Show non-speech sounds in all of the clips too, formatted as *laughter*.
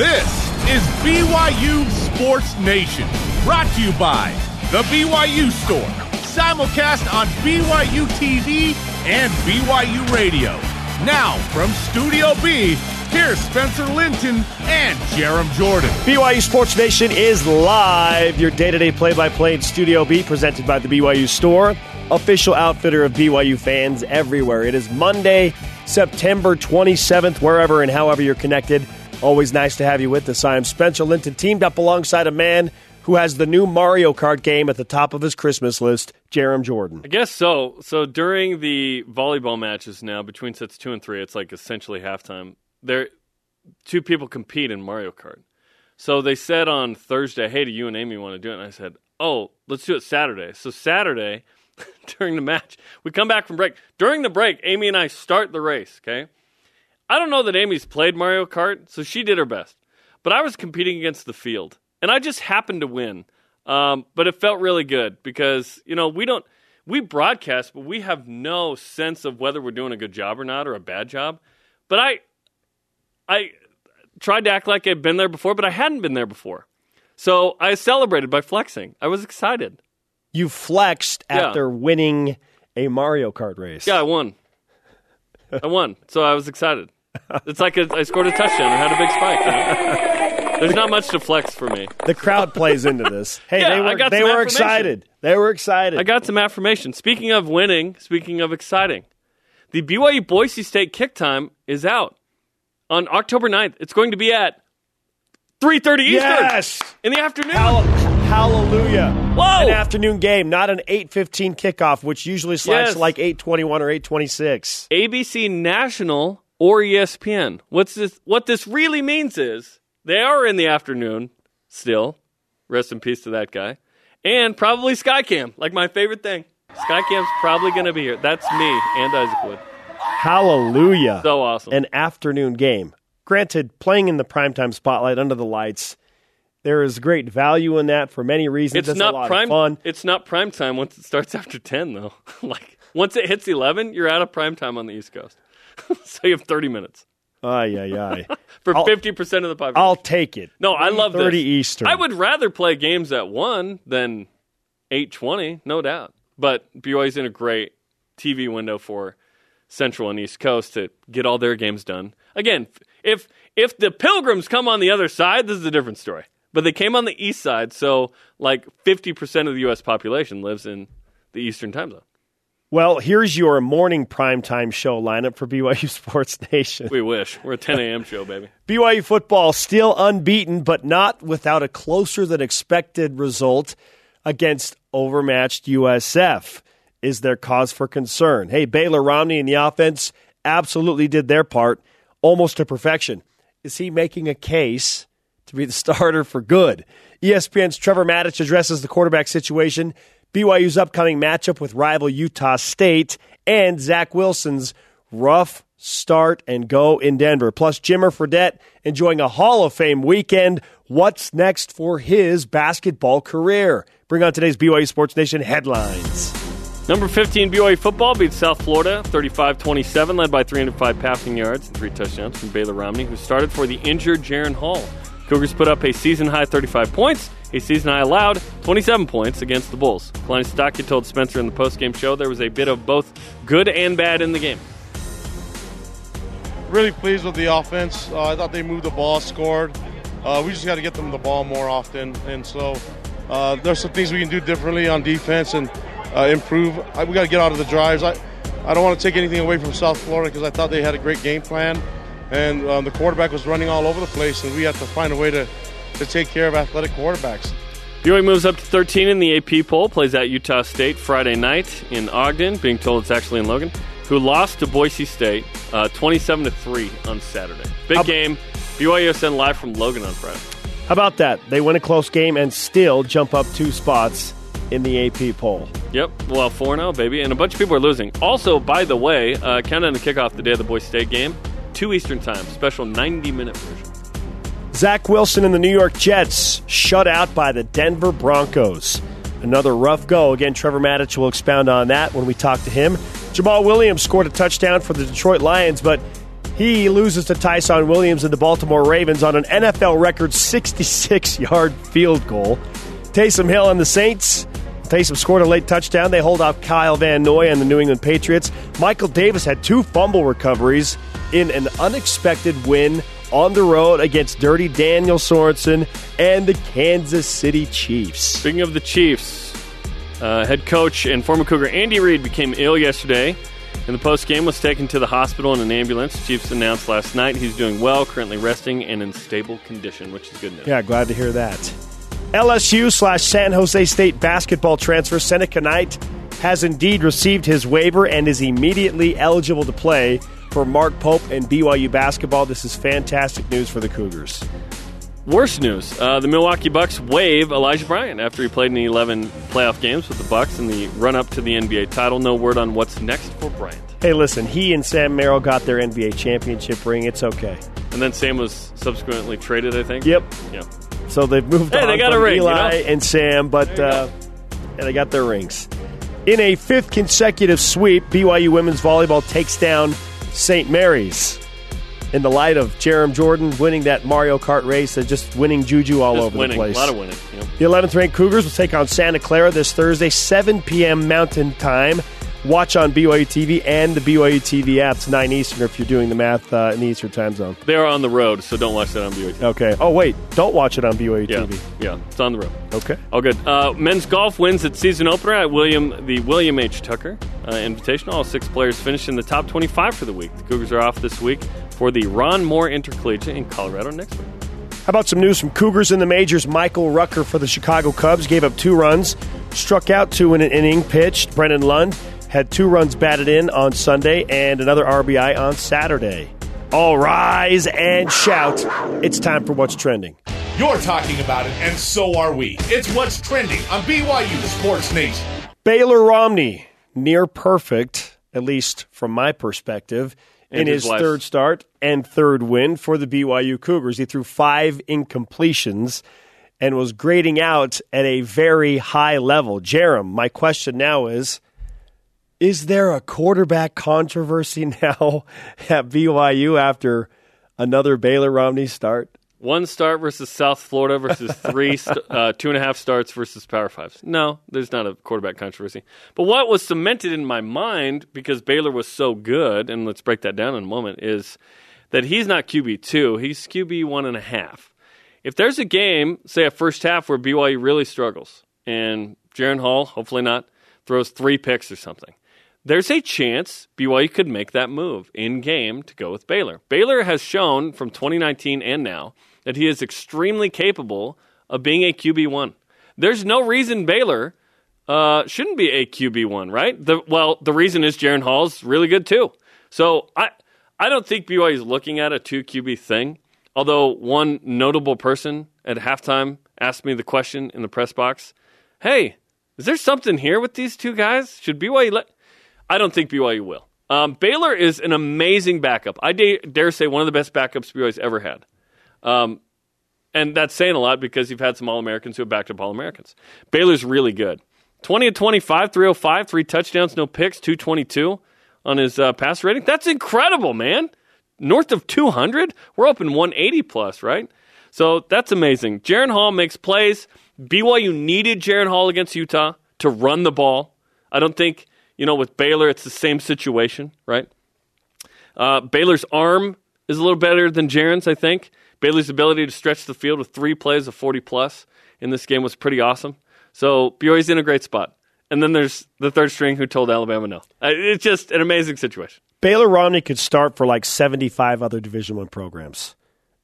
This is BYU Sports Nation, brought to you by The BYU Store, simulcast on BYU TV and BYU Radio. Now, from Studio B, here's Spencer Linton and Jarom Jordan. BYU Sports Nation is live, your day to day play by play in Studio B, presented by the BYU Store, official outfitter of BYU fans everywhere. It is Monday, September 27th, wherever and however you're connected. Always nice to have you with us. I am Spencer Linton, teamed up alongside a man who has the new Mario Kart game at the top of his Christmas list, Jarom Jordan. I guess so. So during the volleyball matches now, between sets two and three, it's like essentially halftime. There, two people compete in Mario Kart. So they said on Thursday, "Hey, do you and Amy want to do it?" And I said, "Oh, let's do it Saturday." So Saturday, *laughs* during the match, we come back from break. During the break, Amy and I start the race. Okay, I don't know that Amy's played Mario Kart, so she did her best. But I was competing against the field, and I just happened to win. Um, but it felt really good because you know we don't we broadcast, but we have no sense of whether we're doing a good job or not or a bad job. But I I tried to act like I'd been there before, but I hadn't been there before. So I celebrated by flexing. I was excited. You flexed Yeah. after winning a Mario Kart race. Yeah, I won. I won. So I was excited. It's like a, I scored a touchdown or had a big spike. you know? There's not much to flex for me. The crowd plays into this. Hey, Yeah, they were, they were excited. They were excited. I got some affirmation. Speaking of winning, speaking of exciting, the BYU Boise State kick time is out on October 9th. It's going to be at 3:30 Eastern yes! in the afternoon. Hall- hallelujah. Whoa! An afternoon game, not an 8:15 kickoff, which usually slides Yes. like 8:21 or 8:26. ABC National or ESPN. What's this? What this really means is they are in the afternoon still. Rest in peace to that guy, and probably Skycam, like my favorite thing. Skycam's probably going to be here. That's me and Isaac Wood. Hallelujah. So awesome. An afternoon game. Granted, playing in the primetime spotlight under the lights, there is great value in that for many reasons. it's It's not a lot prime. of fun. It's not prime time once it starts *laughs* after ten, though. *laughs* like once it hits eleven, you're out of prime time on the East Coast. *laughs* so you have thirty minutes Ay, ay, ay. *laughs* for I'll- fifty percent of the population. I'll take it. No, I love this. 30 Eastern. I would rather play games at one than eight twenty, no doubt. But BYU's in a great TV window for Central and East Coast to get all their games done. Again, if if the Pilgrims come on the other side, this is a different story. But they came on the east side, so like fifty percent of the U.S. population lives in the Eastern time zone. Well, here's your morning primetime show lineup for BYU *laughs* Sports Nation. We wish we're a ten a.m. show, baby. BYU football still unbeaten, but not without a closer than expected result against overmatched USF. Is there cause for concern? Hey, Baylor Romney and the offense absolutely did their part almost to perfection. Is he making a case to be the *laughs* starter for good? ESPN's Trevor Matich addresses the quarterback situation, BYU's upcoming matchup with rival Utah State, and Zach Wilson's rough start and go in Denver. Plus, Jimmer Fredette enjoying a Hall of Fame weekend. What's next for his basketball career? Bring on today's BYU Sports Nation headlines. Number 15 BYU football beats South Florida 35-27, led by 305 passing yards and three touchdowns from Baylor Romney, who started for the injured Jaren Hall. Cougars put up a season-high 35 points, a season-high allowed 27 points against the Bulls. Kalani Sitake told Spencer in the post-game show there was a bit of both good and bad in the game. really pleased with the offense. Uh, I thought they moved the ball, scored. Uh, we just got to get them the ball more often, and so uh, there's some things we can do differently on defense and uh, improve. I, we got to get out of the drives. I, I don't want to take anything away from South Florida because I thought they had a great game plan, and um, the quarterback was running all over the place, and we have to find a way to, to take care of athletic quarterbacks. BYU moves up to 13 in the AP poll, plays at Utah State Friday night in Ogden, being told it's actually in Logan, who lost to Boise State uh, 27 to 3 on Saturday. Big How- game. BYU send live from Logan on Friday. How about that? They win a close game and still jump up two spots in the AP poll. Yep, well, 4 0, baby. And a bunch of people are losing. Also, by the way, uh, countdown to kickoff the day of the Boise State game, 2 Eastern Time, special 90 minute version. Zach Wilson and the New York Jets shut out by the Denver Broncos. Another rough go. Again, Trevor Matich will expound on that when we talk to him. Jamaal Williams scored a touchdown for the Detroit Lions, but He loses to Tyson Williams and the Baltimore Ravens on an NFL record 66 yard field goal. Taysom Hill and the Saints. Taysom scored a late touchdown. They hold off Kyle Van Noy and the New England Patriots. Michael Davis had two fumble recoveries in an unexpected win on the road against Dirty Daniel Sorensen and the Kansas City Chiefs. Speaking of the Chiefs, uh, head coach and former Cougar Andy Reid became ill yesterday. In the post game, was taken to the hospital in an ambulance. Chiefs announced last night he's doing well, currently resting and in stable condition, which is good news. Yeah, glad to hear that. LSU slash San Jose State basketball transfer Seneca Knight has indeed received his waiver and is immediately eligible to play for Mark Pope and BYU basketball. This is fantastic news for the Cougars. Worst news: uh, the Milwaukee Bucks waive Elijah Bryant after he played in the 11 playoff games with the Bucks in the run-up to the NBA title. No word on what's next for Bryant. Hey, listen, he and Sam Merrill got their NBA championship ring. It's okay. And then Sam was subsequently traded, I think. Yep. Yeah. So they've moved Hey, on they got from a ring, you Eli know? and Sam, but uh, yeah, they got their rings. In a fifth consecutive sweep, BYU women's volleyball takes down St. Mary's. In the light of Jarom Jordan winning that Mario Kart race, and just winning juju all Just over winning, the place. a lot of winning. know. The 11th ranked Cougars will take on Santa Clara this Thursday, 7 p.m. Mountain Time. Watch on BYU TV and the BYU TV app. It's 9 Eastern if you're doing the math uh, in the Eastern time zone. They are on the road, so don't watch that on BYU. Okay. Oh, wait. Don't watch it on BYU Yeah, TV. yeah, it's on the road. Okay. All good. Uh, men's golf wins its season opener at William the William H. Tucker uh, Invitational. All six players finished in the top 25 for the week. The Cougars are off this week for the Ron Moore Intercollegiate in Colorado next week. How about some news from Cougars in the majors? Michael Rucker for the Chicago Cubs gave up two runs, struck out two in an inning pitched. Brennan Lund had two runs batted in on Sunday and another RBI on Saturday. All rise and shout. It's time for what's trending. You're talking about it, and so are we. It's what's trending on BYU Sports Nation. Baylor Romney, near perfect, at least from my perspective, in And his his third start and third win for the BYU Cougars. He threw five incompletions and was grading out at a very high level. Jarom, my question now is Is there a quarterback controversy *laughs* now at BYU after another Baylor Romney start? One start versus South Florida versus *laughs* three, st- uh, two and a half starts versus Power Fives. No, there's not a quarterback controversy. But what was cemented in my mind because Baylor was so good, and let's break that down in a moment, is that he's not QB two, he's QB one and a half. If there's a game, say a first half where BYU really struggles, and Jaren Hall, hopefully not, throws three picks or something, there's a chance BYU could make that move in game to go with Baylor. Baylor has shown from 2019 and now that he is extremely capable of being a QB1. There's no reason Baylor uh, shouldn't be a QB1, right? The, well, the reason is Jaren Hall's really good too. So I, I don't think BYU is looking at a two QB thing. Although one notable person at halftime asked me the question in the press box, "Hey, is there something here with these two guys? Should BYU let?" I don't think BYU will. Um, Baylor is an amazing backup. I da- dare say one of the best backups BYU's ever had. Um, and that's saying a lot because you've had some All Americans who have backed up All Americans. Baylor's really good. 20 to 25, 305, three touchdowns, no picks, 222 on his uh, pass rating. That's incredible, man. North of 200? We're open 180 plus, right? So that's amazing. Jaren Hall makes plays. BYU needed Jaren Hall against Utah to run the ball. I don't think, you know, with Baylor, it's the same situation, right? Uh, Baylor's arm is a little better than Jaren's, I think. Baylor's ability to stretch the field with three plays of 40 plus in this game was pretty awesome. So BYU's in a great spot. And then there's the third string who told Alabama no. It's just an amazing situation. Baylor Romney could start for like 75 other Division One programs.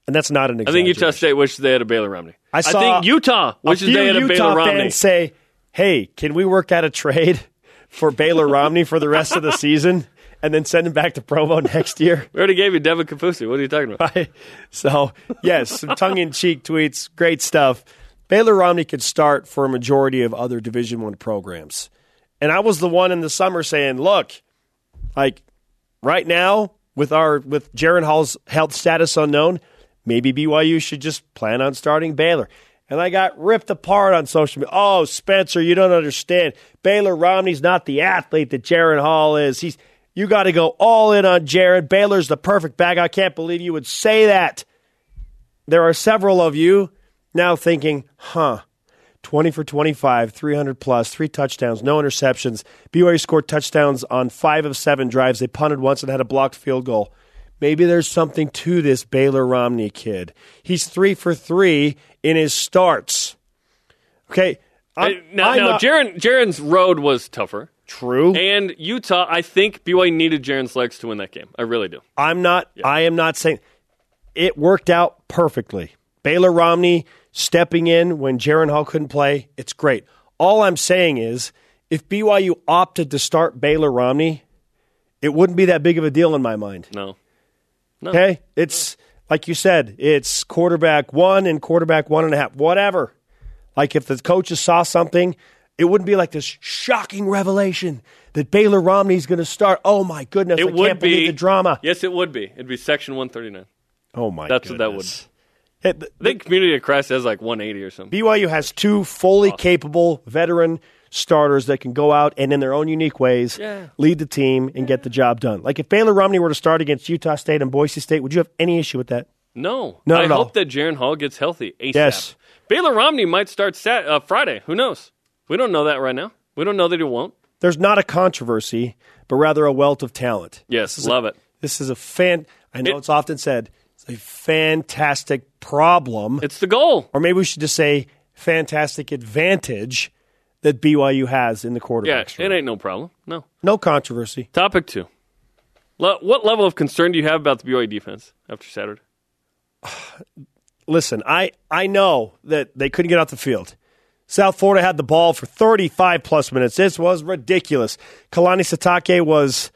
And that's not an I think Utah State wishes they had a Baylor Romney. I saw think Utah wishes they had a Utah Baylor Romney. say, "Hey, can we work out a trade for Baylor Romney for the rest of the season and then send him back to Provo *laughs* next year?" We already gave you Devin Kaufusi. What are you talking about? Right? *laughs* So, yes, some tongue-in-cheek tweets, great stuff. Baylor Romney could start for a majority of other Division One programs, and I was the one in the summer saying, "Look, like right now with our with Jaren Hall's health status unknown, maybe BYU should just plan on starting Baylor." And I got ripped apart on social media. Oh, Spencer, you don't understand. Baylor Romney's not the athlete that Jaren Hall is. He's You got to go all in on Jared. Baylor's the perfect bag. I can't believe you would say that. There are several of you now thinking, huh, 20 for 25, 300 plus, three touchdowns, no interceptions. BYU scored touchdowns on five of seven drives. They punted once and had a blocked field goal. Maybe there's something to this Baylor Romney kid. He's three for three in his starts. Okay. Uh, I'm, Hey, now, I'm now not- Jaren, Jaren's road was tougher. true. And Utah, I think BYU needed Jaren's legs to win that game. I really do. I'm not. I am not saying it worked out perfectly. Baylor Romney stepping in when Jaren Hall couldn't play. It's great. All I'm saying is, if BYU opted to start Baylor Romney, it wouldn't be that big of a deal in my mind. No. Okay, it's like you said, it's quarterback one and quarterback one and a half, whatever. Like if the coaches saw something, it wouldn't be like this shocking revelation that Baylor Romney's going to start. Oh my goodness, It I would can't be believe the drama. Yes, it would be. It'd be section 139. Oh my, goodness. That's what that would. Hey, the- I think Community of Christ has like 180 or something. BYU has two fully capable veteran starters that can go out and in their own unique ways Yeah. lead the team and get the job done. Like if Baylor Romney were to start against Utah State and Boise State, would you have any issue with that? No. Not I at all. hope that Jaren Hall gets healthy ASAP. Yes. Baylor Romney might start sat- uh, Friday. Who knows? We don't know that right now. We don't know that he won't. There's not a controversy, but rather a wealth of talent. Yes, love it. This is a fan. I know It- it's often said it's a fantastic problem, It's the goal. or maybe we should just say fantastic advantage that BYU has in the quarterback. Yeah, it ain't no problem. No. no controversy. Topic two. Le- what level of concern do you have about the BYU defense after Saturday? *sighs* listen, I, I know that they couldn't get off the field. South Florida had the ball for 35 plus minutes. This was ridiculous. Kalani Sitake was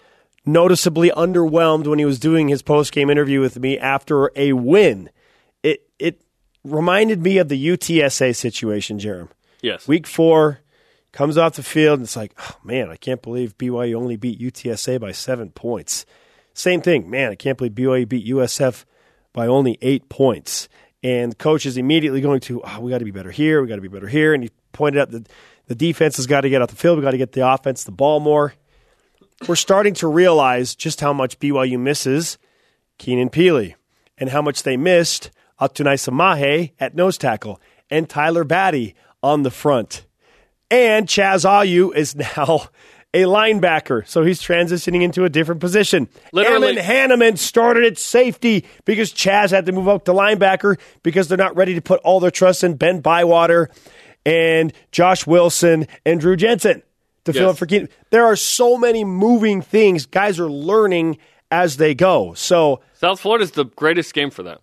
noticeably underwhelmed when he was doing his post game interview with me after a win. It it reminded me of the UTSA situation, Jarom. Yes. Week four comes off the field and it's like, oh man, I can't believe BYU only beat UTSA by seven points. Same thing, man, I can't believe BYU beat USF by only eight points. And the coach is immediately going to, oh, we got to be better here, we got to be better here. And he pointed out that the defense has got to get off the field, we got to get the offense the ball more. We're starting to realize just how much BYU misses Keenan Pili and how much they missed Atunaisa Mahe at nose tackle and Tyler Batty on the front. And Chaz Ayu is now *laughs* a linebacker, so he's transitioning into a different position. Literally- Ammon Hannemann started at safety because Chaz had to move up to linebacker because they're not ready to put all their trust in Ben Bywater and Josh Wilson and Drew Jensen to fill Yes. up for Keenan. There are so many moving things. Guys are learning as they go. So South Florida is the greatest game for that.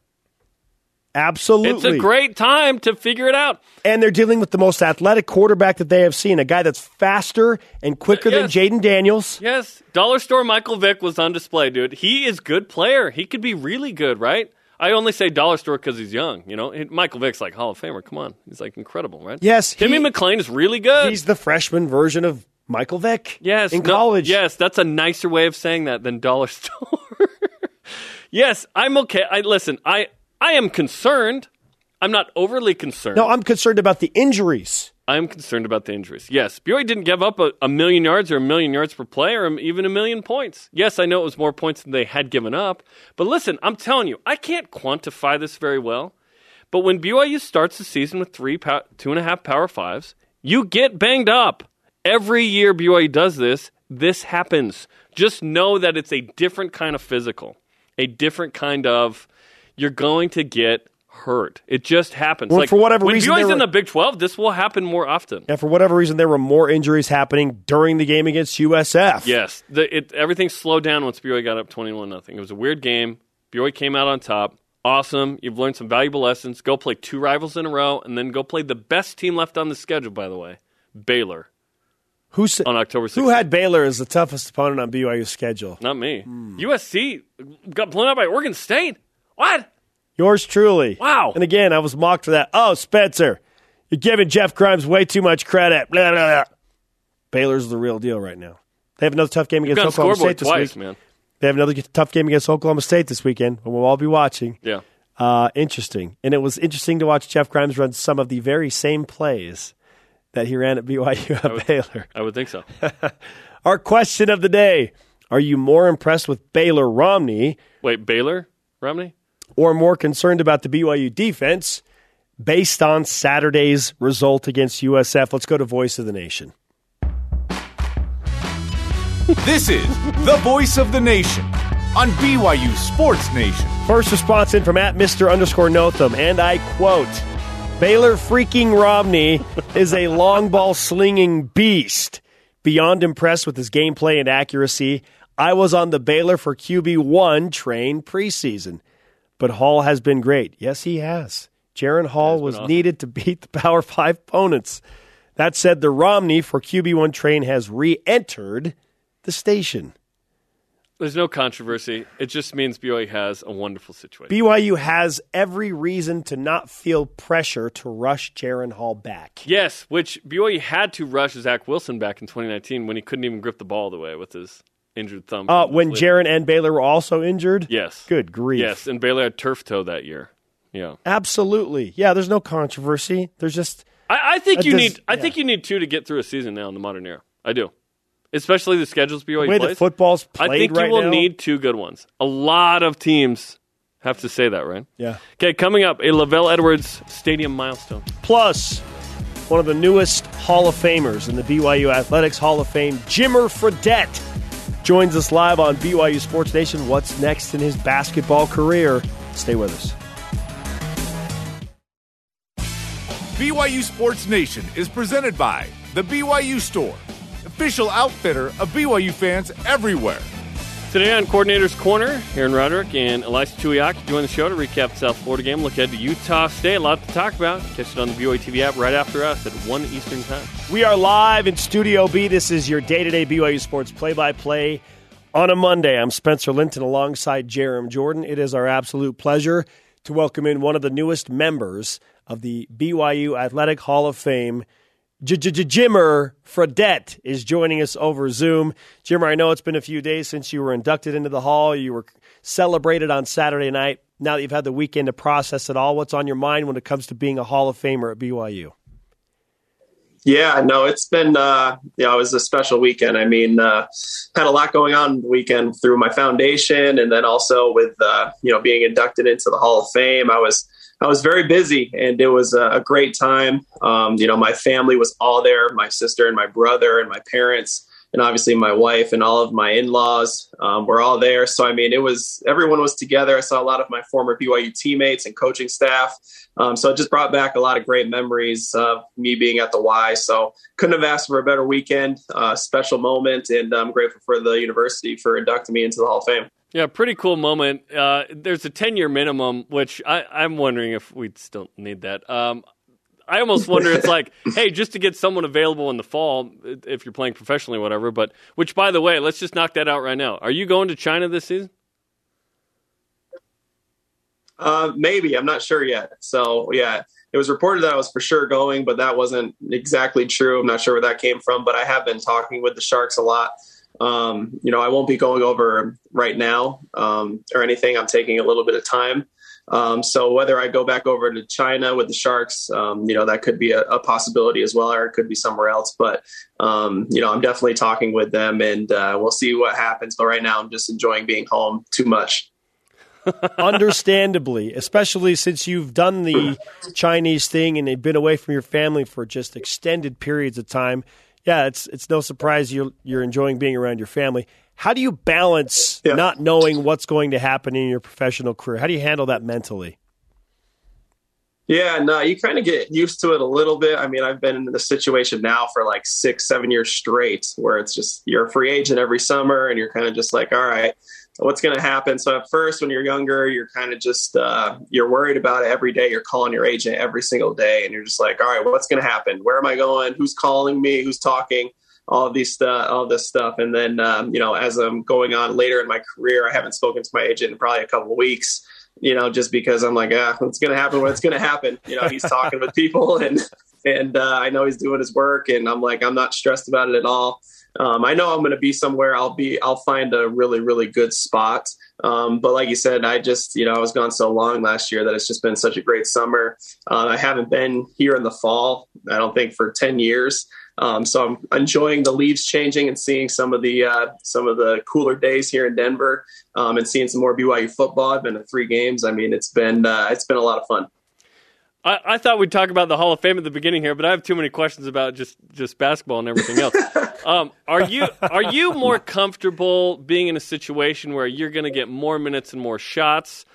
Absolutely, It's a great time to figure it out. and they're dealing with the most athletic quarterback that they have seen, a guy that's faster and quicker Yes. than Jayden Daniels. Yes, Dollar Store Michael Vick was on display, dude. He is good player. He could be really good, right? I only say Dollar Store because he's young. You know, Michael Vick's like Hall of Famer. Come on, he's like incredible, right? Yes, Timmy he- McClain is really good. He's the freshman version of Michael Vick. Yes, in no- college. yes, that's a nicer way of saying that than dollar *laughs* store. yes, I'm okay. I listen. I I am concerned. I'm not overly concerned. No, I'm concerned about the injuries. I'm concerned about the injuries. Yes, BYU didn't give up a, a million yards or a million yards per play or even a million points. Yes, I know it was more points than they had given up. But listen, I'm telling you, I can't quantify this very well. But when BYU starts the season with three, pow- two and a half power fives, you get banged up. Every year BYU does this, this happens. Just know that it's a different kind of physical, a different kind of. You're going to get hurt. It just happens. Well, for whatever when reason, BYU's they in the Big 12, this will happen more often. And for whatever reason, there were more injuries happening during the game against USF. Yes, the, it, everything slowed down once BYU got up twenty-one nothing. It was a weird game. BYU came out on top. Awesome. You've learned some valuable lessons. Go play two rivals in a row, and then go play the best team left on the schedule. By the way, Baylor Who, on October 16th. who had Baylor as the toughest opponent on BYU's schedule? Not me. Hmm. USC got blown out by Oregon State. What? Yours truly. Wow. And again, I was mocked for that. Oh, Spencer, you're giving Jeff Grimes way too much credit. Blah, blah, blah. Baylor's the real deal right now. They have another tough game You've against Oklahoma State this twice, week. man. They have another tough game against Oklahoma State this weekend, and we'll all be watching. Yeah. Uh, interesting. And it was interesting to watch Jeff Grimes run some of the very same plays that he ran at BYU at Baylor. I would think so. *laughs* Our question of the day Are you more impressed with Baylor Romney Wait, Baylor Romney? Or more concerned about the BYU defense based on Saturday's result against USF? Let's go to Voice of the Nation. This is the voice of the nation on BYU Sports Nation. First response in from at Mr. underscore Notham, and I quote Baylor freaking Romney *laughs* is a long ball slinging beast. Beyond impressed with his gameplay and accuracy, I was on the Baylor for QB1 train preseason. But Hall has been great. Yes, he has. Jaren Hall was awesome. needed to beat the *laughs* Power 5 opponents. That said, the Romney for QB1 train has re entered the station. There's no controversy. It just means BYU has a wonderful situation. BYU has every reason to not feel pressure to rush Jaren Hall back. yes, which BYU had to rush Zach Wilson back in 2019 when he couldn't even grip the ball the way with his injured thumb. Uh, when Jaren and Baylor were also injured? Yes. Good grief. Yes, and Baylor had turf toe that year. Yeah. Absolutely. Yeah, there's no controversy. There's just I, I think you does- need. I yeah. think you need two to get through a season now in the modern era. I do, especially the schedules BYU the way plays. the football's played I think right you will now. need two good ones. A lot of teams have to say that, right? yeah. Okay, coming up, a LaVell Edwards Stadium milestone. Plus, one of the newest Hall of Famers in the BYU Athletics Hall of Fame, Jimmer Fredette, joins us live on BYU Sports Nation. What's next in his basketball career? Stay with us. BYU Sports Nation is presented by The BYU Store, official outfitter of BYU fans everywhere. Today on Coordinator's Corner, Aaron Roderick and Ilaisa Tuiaki join the show to recap the South Florida game, look ahead to Utah State. A lot to talk about. Catch it on the BYU TV app right after us at 1 Eastern Time. We are live in Studio B. This is your day to day BYU Sports play by play on a Monday. I'm Spencer Linton alongside Jarom Jordan. It is our absolute pleasure to welcome in one of the newest members of the BYU Athletic Hall of Fame. Jimmer Fredette is joining us over Zoom. Jimmer, I know it's been a few days since you were inducted into the Hall. You were celebrated on Saturday night. Now that you've had the weekend to process it all, what's on your mind when it comes to being a Hall of Famer at BYU? Yeah, no, it's been uh know—it was a special weekend. I mean, uh had a lot going on the weekend through my foundation and then also with uh, you know, being inducted into the Hall of Fame. I was I was very busy and it was a, great time. Um, you know, my family was all there, my sister and my brother and my parents and obviously my wife and all of my in-laws um, were all there. So I mean, it was everyone was together. I saw a lot of my former BYU teammates and coaching staff. Um, so it just brought back a lot of great memories of me being at the Y. So couldn't have asked for a better weekend, uh, special moment, and I'm grateful for the university for inducting me into the Hall of Fame. Yeah, pretty cool moment. Uh, there's a 10 year minimum, which I, I'm wondering if we'd still need that. Um, I almost wonder it's like, *laughs* hey, just to get someone available in the fall, if you're playing professionally, whatever. But which, by the way, let's just knock that out right now. Are you going to China this season? Uh, maybe I'm not sure yet. So yeah, it was reported that I was for sure going, but that wasn't exactly true. I'm not sure where that came from, but I have been talking with the Sharks a lot. Um, you know, I won't be going over right now um, or anything. I'm taking a little bit of time. Um, so whether I go back over to China with the Sharks, um, you know, that could be a, a possibility as well, or it could be somewhere else. But um, you know, I'm definitely talking with them, and uh, we'll see what happens. But right now, I'm just enjoying being home too much. *laughs* Understandably, especially since you've done the Chinese thing and you've been away from your family for just extended periods of time. Yeah, it's it's no surprise you're you're enjoying being around your family. How do you balance Yeah. not knowing what's going to happen in your professional career? How do you handle that mentally? Yeah, no, you kind of get used to it a little bit. I mean, I've been in this situation now for like six, seven years straight, where it's just you're a free agent every summer, and you're kind of just like, all right, what's going to happen? So at first, when you're younger, you're kind of just uh, you're worried about it every day. You're calling your agent every single day, and you're just like, all right, what's going to happen? Where am I going? Who's calling me? Who's talking? All of these stuff, all this stuff, and then um, you know, as I'm going on later in my career, I haven't spoken to my agent in probably a couple of weeks you know, just because I'm like, ah, what's going to happen? What's going to happen? You know, he's talking with people *laughs* and, and uh, I know he's doing his work and I'm like, I'm not stressed about it at all. Um, I know I'm going to be somewhere. I'll be. I'll find a really really good spot. Um, but like you said, I just you know I was gone so long last year that it's just been such a great summer. Uh, I haven't been here in the fall. I don't think for ten years. Um, so I'm enjoying the leaves changing and seeing some of the uh, some of the cooler days here in Denver, um, and seeing some more BYU football. I've been to three games. I mean, it's been uh, it's been a lot of fun. I, I, thought we'd talk about the Hall of Fame at the beginning here, but I have too many questions about just, just basketball and everything else. *laughs* um, are you are you more comfortable being in a situation where you're going to get more minutes and more shots?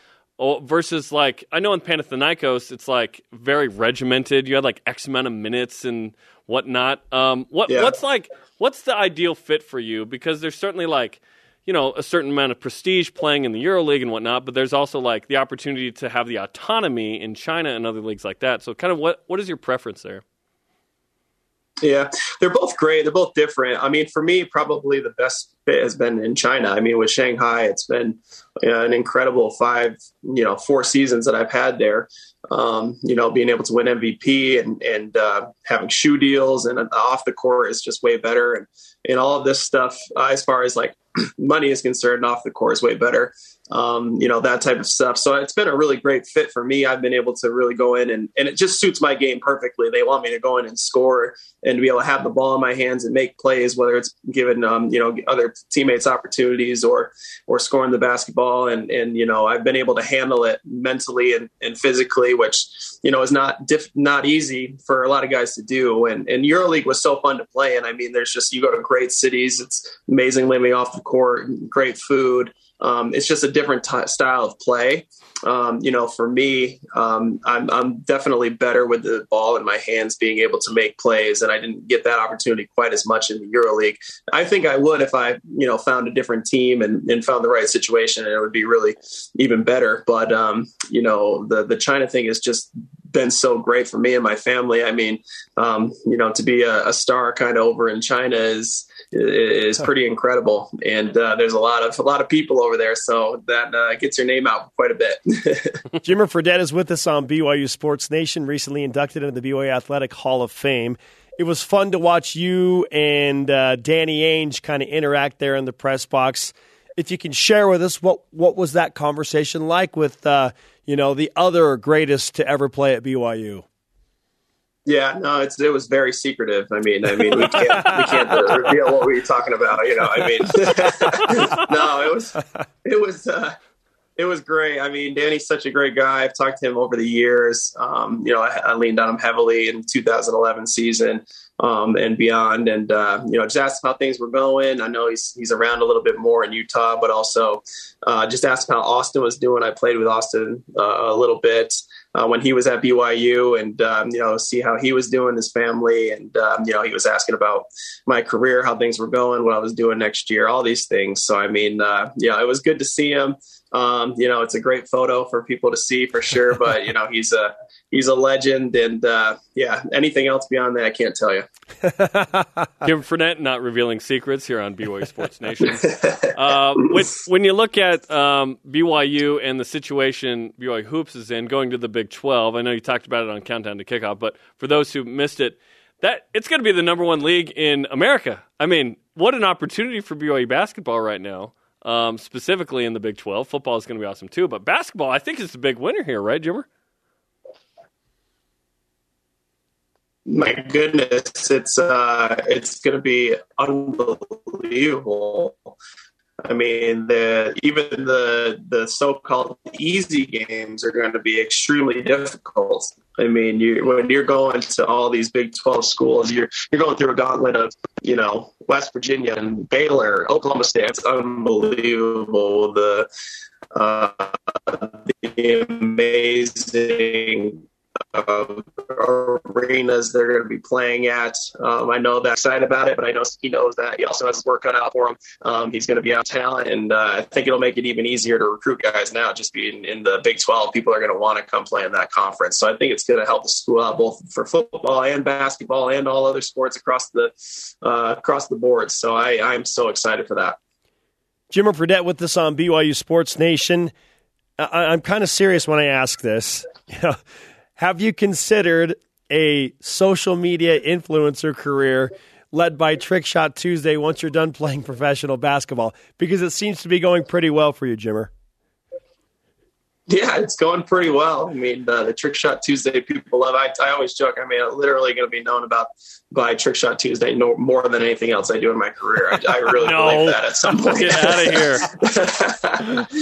versus like I know in Panathinaikos it's like very regimented. You had like X amount of minutes and whatnot. Um, what yeah. what's like what's the ideal fit for you? Because there's certainly like you know a certain amount of prestige playing in the EuroLeague and whatnot, but there's also like the opportunity to have the autonomy in China and other leagues like that. So kind of what what is your preference there? Yeah, they're both great. They're both different. I mean, for me, probably the best fit has been in China. I mean, with Shanghai, it's been you know, an incredible five, you know, four seasons that I've had there. Um, you know, being able to win MVP and and uh, having shoe deals and off the court is just way better. And and all of this stuff, uh, as far as like *clears throat* money is concerned, off the court is way better um, you know, that type of stuff. So it's been a really great fit for me. I've been able to really go in and, and it just suits my game perfectly. They want me to go in and score and to be able to have the ball in my hands and make plays, whether it's giving, um, you know, other teammates opportunities or, or scoring the basketball. And, and, you know, I've been able to handle it mentally and, and physically, which, you know, is not diff- not easy for a lot of guys to do. And, and EuroLeague was so fun to play. And I mean, there's just, you go to great cities. It's amazing living off the court, great food um, it's just a different t- style of play. Um, you know, for me, um, I'm, I'm, definitely better with the ball in my hands, being able to make plays, and I didn't get that opportunity quite as much in the EuroLeague. I think I would if I, you know, found a different team and, and found the right situation, and it would be really even better. But um, you know, the the China thing has just been so great for me and my family. I mean, um, you know, to be a, a star kind of over in China is is pretty incredible. And uh, there's a lot of a lot of people over there, so that uh, gets your name out quite a bit. *laughs* Jimmer Fredette is with us on BYU Sports Nation, recently inducted into the BYU Athletic Hall of Fame. It was fun to watch you and uh, Danny Ainge kind of interact there in the press box. If you can share with us what what was that conversation like with uh, you know the other greatest to ever play at BYU? Yeah, no, it's it was very secretive. I mean, I mean, we can't we can't reveal what we were talking about. You know, I mean, *laughs* no, it was it was uh, it was great. I mean, Danny's such a great guy. I've talked to him over the years. Um, you know, I, I, leaned on him heavily in 2011 season um, and beyond, and uh, you know, just asked how things were going. I know he's he's around a little bit more in Utah, but also uh, just asked how Austin was doing. I played with Austin uh, a little bit uh, when he was at BYU and, um, you know, see how he was doing, his family. And, um, you know, he was asking about my career, how things were going, what I was doing next year, all these things. So, I mean, uh, yeah, it was good to see him. Um, you know, it's a great photo for people to see for sure, but, you know, he's a, he's a legend. And, uh, yeah, anything else beyond that, I can't tell you. *laughs* Jim Fredette not revealing secrets here on BYU Sports Nation. *laughs* Uh, when, when, you look at um, BYU and the situation BYU Hoops is in going to the Big 12, I know you talked about it on Countdown to Kickoff, but for those who missed it, that it's going to be the number one league in America. I mean, what an opportunity for BYU basketball right now, um, specifically in the Big 12. Football is going to be awesome too, but basketball, I think, is the big winner here, right, Jimmer? my goodness, it's uh, it's going to be unbelievable. I mean, the even the the so-called easy games are going to be extremely difficult. I mean, you when you're going to all these Big 12 schools, you're you're going through a gauntlet of you know West Virginia and Baylor, Oklahoma State. It's unbelievable the uh, the amazing uh, arenas they're going to be playing at. Um, I know that excited about it, but I know he knows that he also has his work cut out for him. Um, he's going to be out talent, and uh, I think it'll make it even easier to recruit guys now. Just being in the Big 12, people are going to want to come play in that conference. So I think it's going to help the school out both for football and basketball and all other sports across the uh, across the board. So I, I'm so excited for that. Jimmer Fredette with us on BYU Sports Nation. I, am kind of serious when I ask this. *laughs* Have you considered a social media influencer career led by Trick Shot Tuesday once you're done playing *laughs* professional basketball? Because it seems to be going pretty well for you, Jimmer. Yeah, it's going pretty well. I mean, uh, the Trick Shot Tuesday people love. I, I always joke. I mean, I'm literally going to be known about by Trick Shot Tuesday no, more than anything else I do in my career. I, I really *laughs* no. believe that at some point. Get out of here.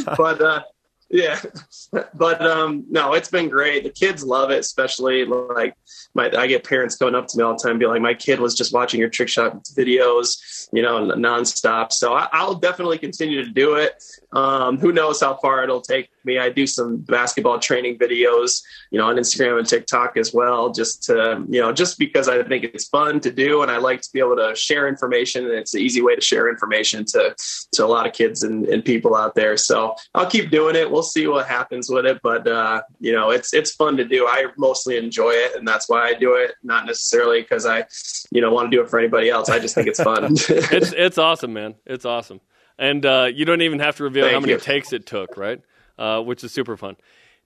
*laughs* but uh, yeah, *laughs* but um, no, it's been great. The kids love it, especially like my. I get parents coming up to me all the time, be like, "My kid was just watching your trick shot videos, you know, nonstop." So I, will definitely continue to do it. Um, who knows how far it'll take me? I do some basketball training videos, you know, on Instagram and TikTok as well, just to you know, just because I think it's fun to do, and I like to be able to share information, and it's an easy way to share information to to a lot of kids and, and people out there. So I'll keep doing it. We'll see what happens with it. But uh, you know, it's it's fun to do. I mostly enjoy it, and that's why I do it. Not necessarily because I, you know, want to do it for anybody else. I just think it's fun. *laughs* it's it's awesome, man. It's awesome, and uh, you don't even have to reveal Thank how many you. takes it took, right? Uh, which is super fun.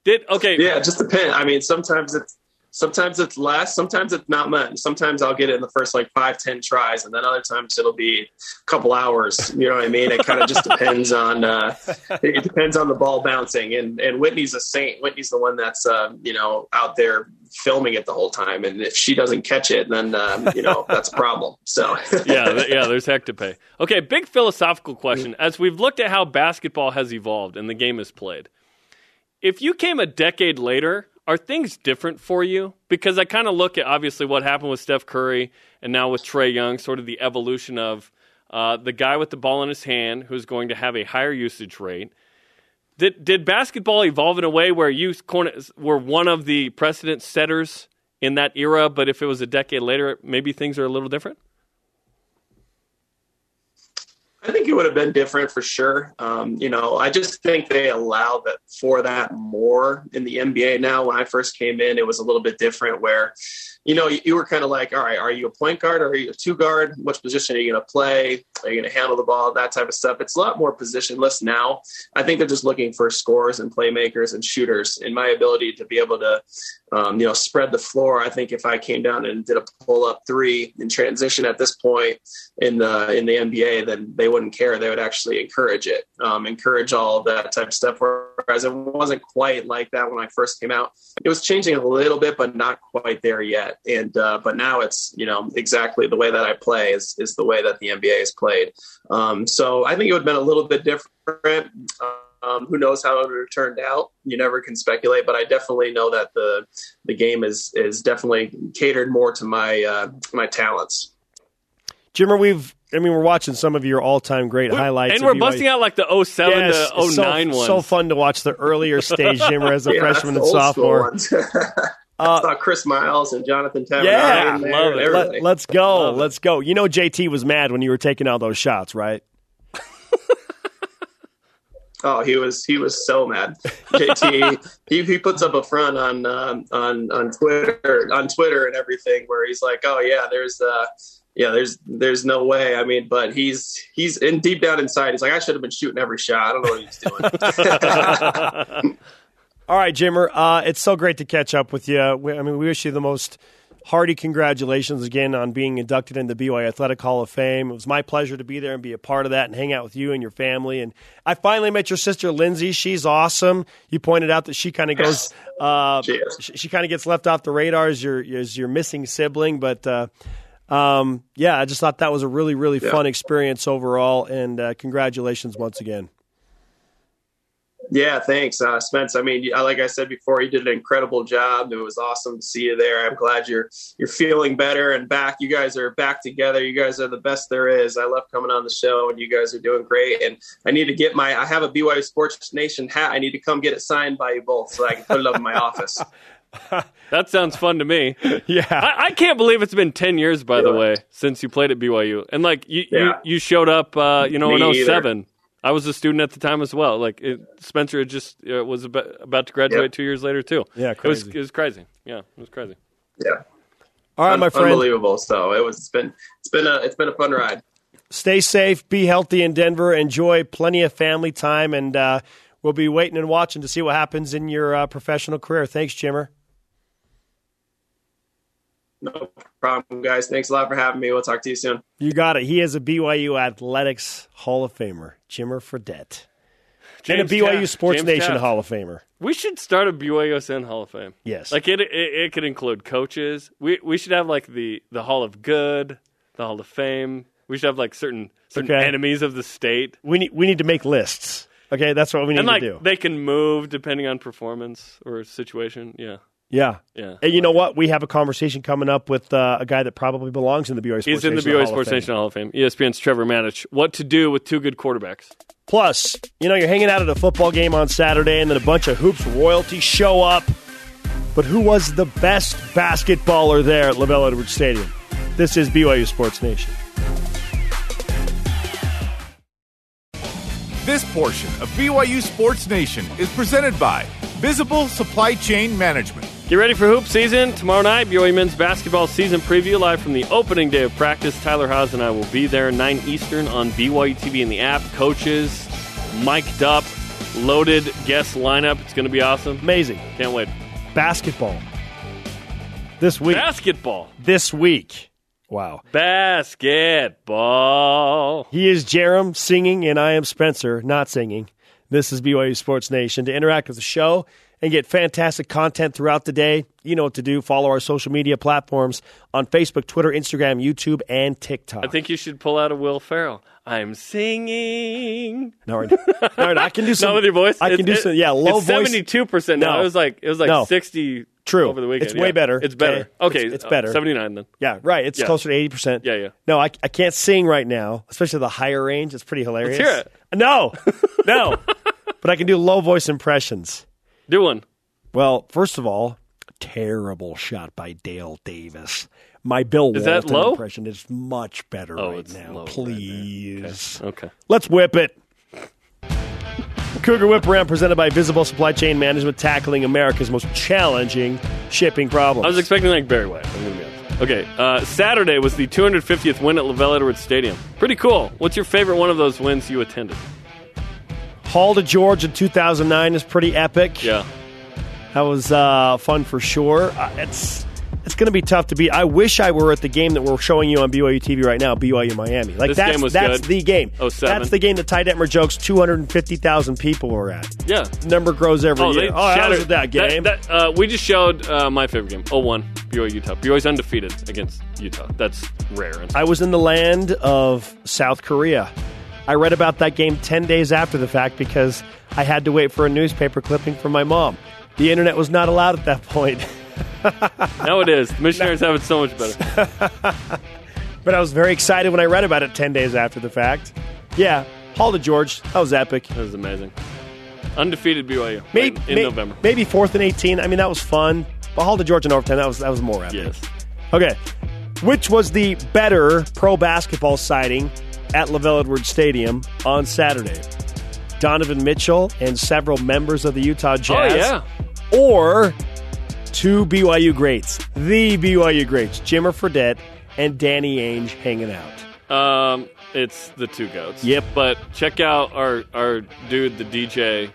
Did okay? Yeah, just depend. I mean, sometimes it's sometimes it's less sometimes it's not much. Sometimes i'll get it in the first like five ten tries and then other times it'll be a couple hours you know what i mean? It kind of just depends on uh it depends on the ball bouncing and and whitney's a saint. Whitney's the one that's uh, you know out there filming it the whole time and if she doesn't catch it then um, you know that's a problem so. *laughs* Yeah yeah there's heck to pay. Okay big philosophical question. As we've looked at how basketball has evolved and the game is played if you came a decade later are things different for you? Because I kind of look at obviously what happened with Steph Curry and now with Trae Young, sort of the evolution of uh, the guy with the ball in his hand who's going to have a higher usage rate. Did did basketball evolve in a way where you were one of the precedent setters in that era, but if it was a decade later, maybe things are a little different? I think it would have been different for sure. Um, you know, I just think they allow that for that more in the NBA now. When I first came in, it was a little bit different where you know, you, were kind of like, all right, are you a point guard or are you a two guard? Which position are you going to play? Are you going to handle the ball? That type of stuff. It's a lot more positionless now. I think they're just looking for scores and playmakers and shooters. In my ability to be able to, um, you know, spread the floor. I think if I came down and did a pull up three in transition at this point in the in the NBA, then they wouldn't care. They would actually encourage it, um, encourage all that type of stuff. Whereas it wasn't quite like that when I first came out. It was changing a little bit, but not quite there yet. And uh, but now it's you know exactly the way that I play is is the way that the NBA is played. Um, so I think it would have been a little bit different. Um, who knows how it would have turned out? You never can speculate, but I definitely know that the the game is is definitely catered more to my uh, my talents. Jimmer, we've I mean, we're watching some of your all-time great we're, highlights, and we're busting out like the 07 yes, to 09 so, ones. So fun to watch the earlier stage Jimmer as a *laughs* yeah, freshman and sophomore. *laughs* Uh, saw Chris Miles and Jonathan Tavernari. Yeah, love it. Let, us go. Love let's go. You know, JT was mad when you were taking all those shots, right? *laughs* oh, he was he was so mad. JT *laughs* he, he puts up a front on um, on on Twitter on Twitter and everything where he's like, oh yeah, there's uh yeah, there's there's no way. I mean, but he's he's in deep down inside. He's like, I should have been shooting every shot. I don't know what he's doing. *laughs* All right, Jimmer, uh, it's so great to catch up with you. We, I mean, we wish you the most hearty congratulations again on being inducted into the BYU Athletic Hall of Fame. It was my pleasure to be there and be a part of that and hang out with you and your family. And I finally met your sister Lindsay. She's awesome. You pointed out that she kind of goes, *laughs* uh, she, she kind of gets left off the radar as your as your missing sibling, but. Uh, um, yeah, I just thought that was a really, really yeah. fun experience overall, and uh, congratulations once again. Yeah, thanks, uh, Spence. I mean, like I said before, you did an incredible job. It was awesome to see you there. I'm glad you're you're feeling better and back. You guys are back together. You guys are the best there is. I love coming on the show, and you guys are doing great. And I need to get my I have a BYU Sports Nation hat. I need to come get it signed by you both so I can put it up in my office. *laughs* that sounds fun to me. Yeah, I, I, can't believe it's been ten years, by yeah. the way, since you played at BYU, and like you, yeah. you, you, showed up, uh, you know, me in 07. I was a student at the time as well. Like it, Spencer had just uh, was about, about, to graduate yep. two years later too. Yeah, crazy. it was it was crazy. Yeah, it was crazy. Yeah. All right, Un- my friend. Unbelievable. So it was. It's been. It's been a. It's been a fun ride. Stay safe. Be healthy in Denver. Enjoy plenty of family time, and uh, we'll be waiting and watching to see what happens in your uh, professional career. Thanks, Jimmer. No problem, guys. Thanks a lot for having me. We'll talk to you soon. You got it. He is a BYU Athletics Hall of Famer, Jimmer Fredette. and a BYU Taft. Sports James Nation Taft. Hall of Famer. We should start a BYUSN Hall of Fame. Yes. Like it, it, it could include coaches. We we should have like the the Hall of Good, the Hall of Fame. We should have like certain certain Okay. enemies of the state, We need we need to make lists. Okay, that's what we need and like to do. they can move depending on performance or situation. Yeah, yeah. yeah. And you know what? We have a conversation coming up with uh, a guy that probably belongs in the BYU Sports Nation. He's in the Nation BYU Hall of Sports Fame. Nation Hall of Fame. ESPN's Trevor Matich. What to do with two good quarterbacks? Plus, you know, you're hanging out at a football game on Saturday, and then a bunch of hoops royalty show up. But who was the best basketballer there at LaVell Edwards Stadium? This is BYU Sports Nation. This portion of BYU Sports Nation is presented by Visible Supply Chain Management. Get ready for hoop season tomorrow night. BYU men's basketball season preview live from the opening day of practice. Tyler Haas and I will be there 9 Eastern on BYU TV in the app. Coaches mic'd up, loaded guest lineup. It's going to be awesome. Amazing. Can't wait. Basketball. This week. Basketball. this week. Wow. Basketball. He is Jarom singing, and I am Spencer not singing. This is BYU Sports Nation. To interact with the show and get fantastic content throughout the day, you know what to do. Follow our social media platforms on Facebook, Twitter, Instagram, YouTube, and TikTok. I think you should pull out a Will Ferrell. I'm singing. no, right. All right, I can do *laughs* some. Not with your voice. I can do it- some. Yeah, low it's voice. Seventy-two percent. No. It was like it was like No. sixty. True. over the weekend. It's way yeah. better. It's better. Okay. Okay, It's- it's uh, better. Seventy-nine then. Yeah, right. It's Yeah. closer to eighty percent. Yeah, yeah. No, I, I can't sing right now, especially the higher range. It's pretty hilarious. hear it. No, no, *laughs* but I can do low voice impressions. Do one. Well, first of all, terrible shot by Dale Davis. My Bill Is that Walton low? impression is much better Oh, right now. low right Please. Okay. Let's whip it. Cougar Whip Around presented by Visible Supply Chain Management, tackling America's most challenging shipping problems. I was expecting like Barry White. I'm gonna be honest. Okay. Uh, Saturday was the 250th win at LaVell Edwards Stadium. Pretty cool. What's your favorite one of those wins you attended? Hall to George in 2009 is pretty epic. Yeah. That was uh, fun for sure. Uh, it's it's going to be tough to beat. I wish I were at the game that we're showing you on BYU TV right now, BYU Miami. Like This that's game was that's good. the game. 07. That's the game that Ty Detmer jokes 250,000 people were at. Yeah. Number grows every Oh, year. oh, shattered- was that game? That, uh, we just showed uh, my favorite game. 0-1, BYU Utah. BYU's undefeated against Utah. That's rare. I was in the land of South Korea. I read about that game 10 days after the fact because I had to wait for a newspaper clipping from my mom. The internet was not allowed at that point. *laughs* now it is. The missionaries have it so much better. *laughs* But I was very excited when I read about it 10 days after the fact. Yeah, Hall to George. That was epic. That was amazing. Undefeated BYU Maybe, in, in may- November. Maybe fourth and 18. I mean, that was fun. But Hall to George in overtime, that was, that was more epic. Yes. Okay. Which was the better pro basketball sighting at LaVell Edwards Stadium on Saturday? Donovan Mitchell and several members of the Utah Jazz. Oh, yeah. Or two BYU greats, the BYU greats, Jimmer Fredette and Danny Ainge hanging out. Um, it's the two goats. Yep. But check out our our dude, the DJ,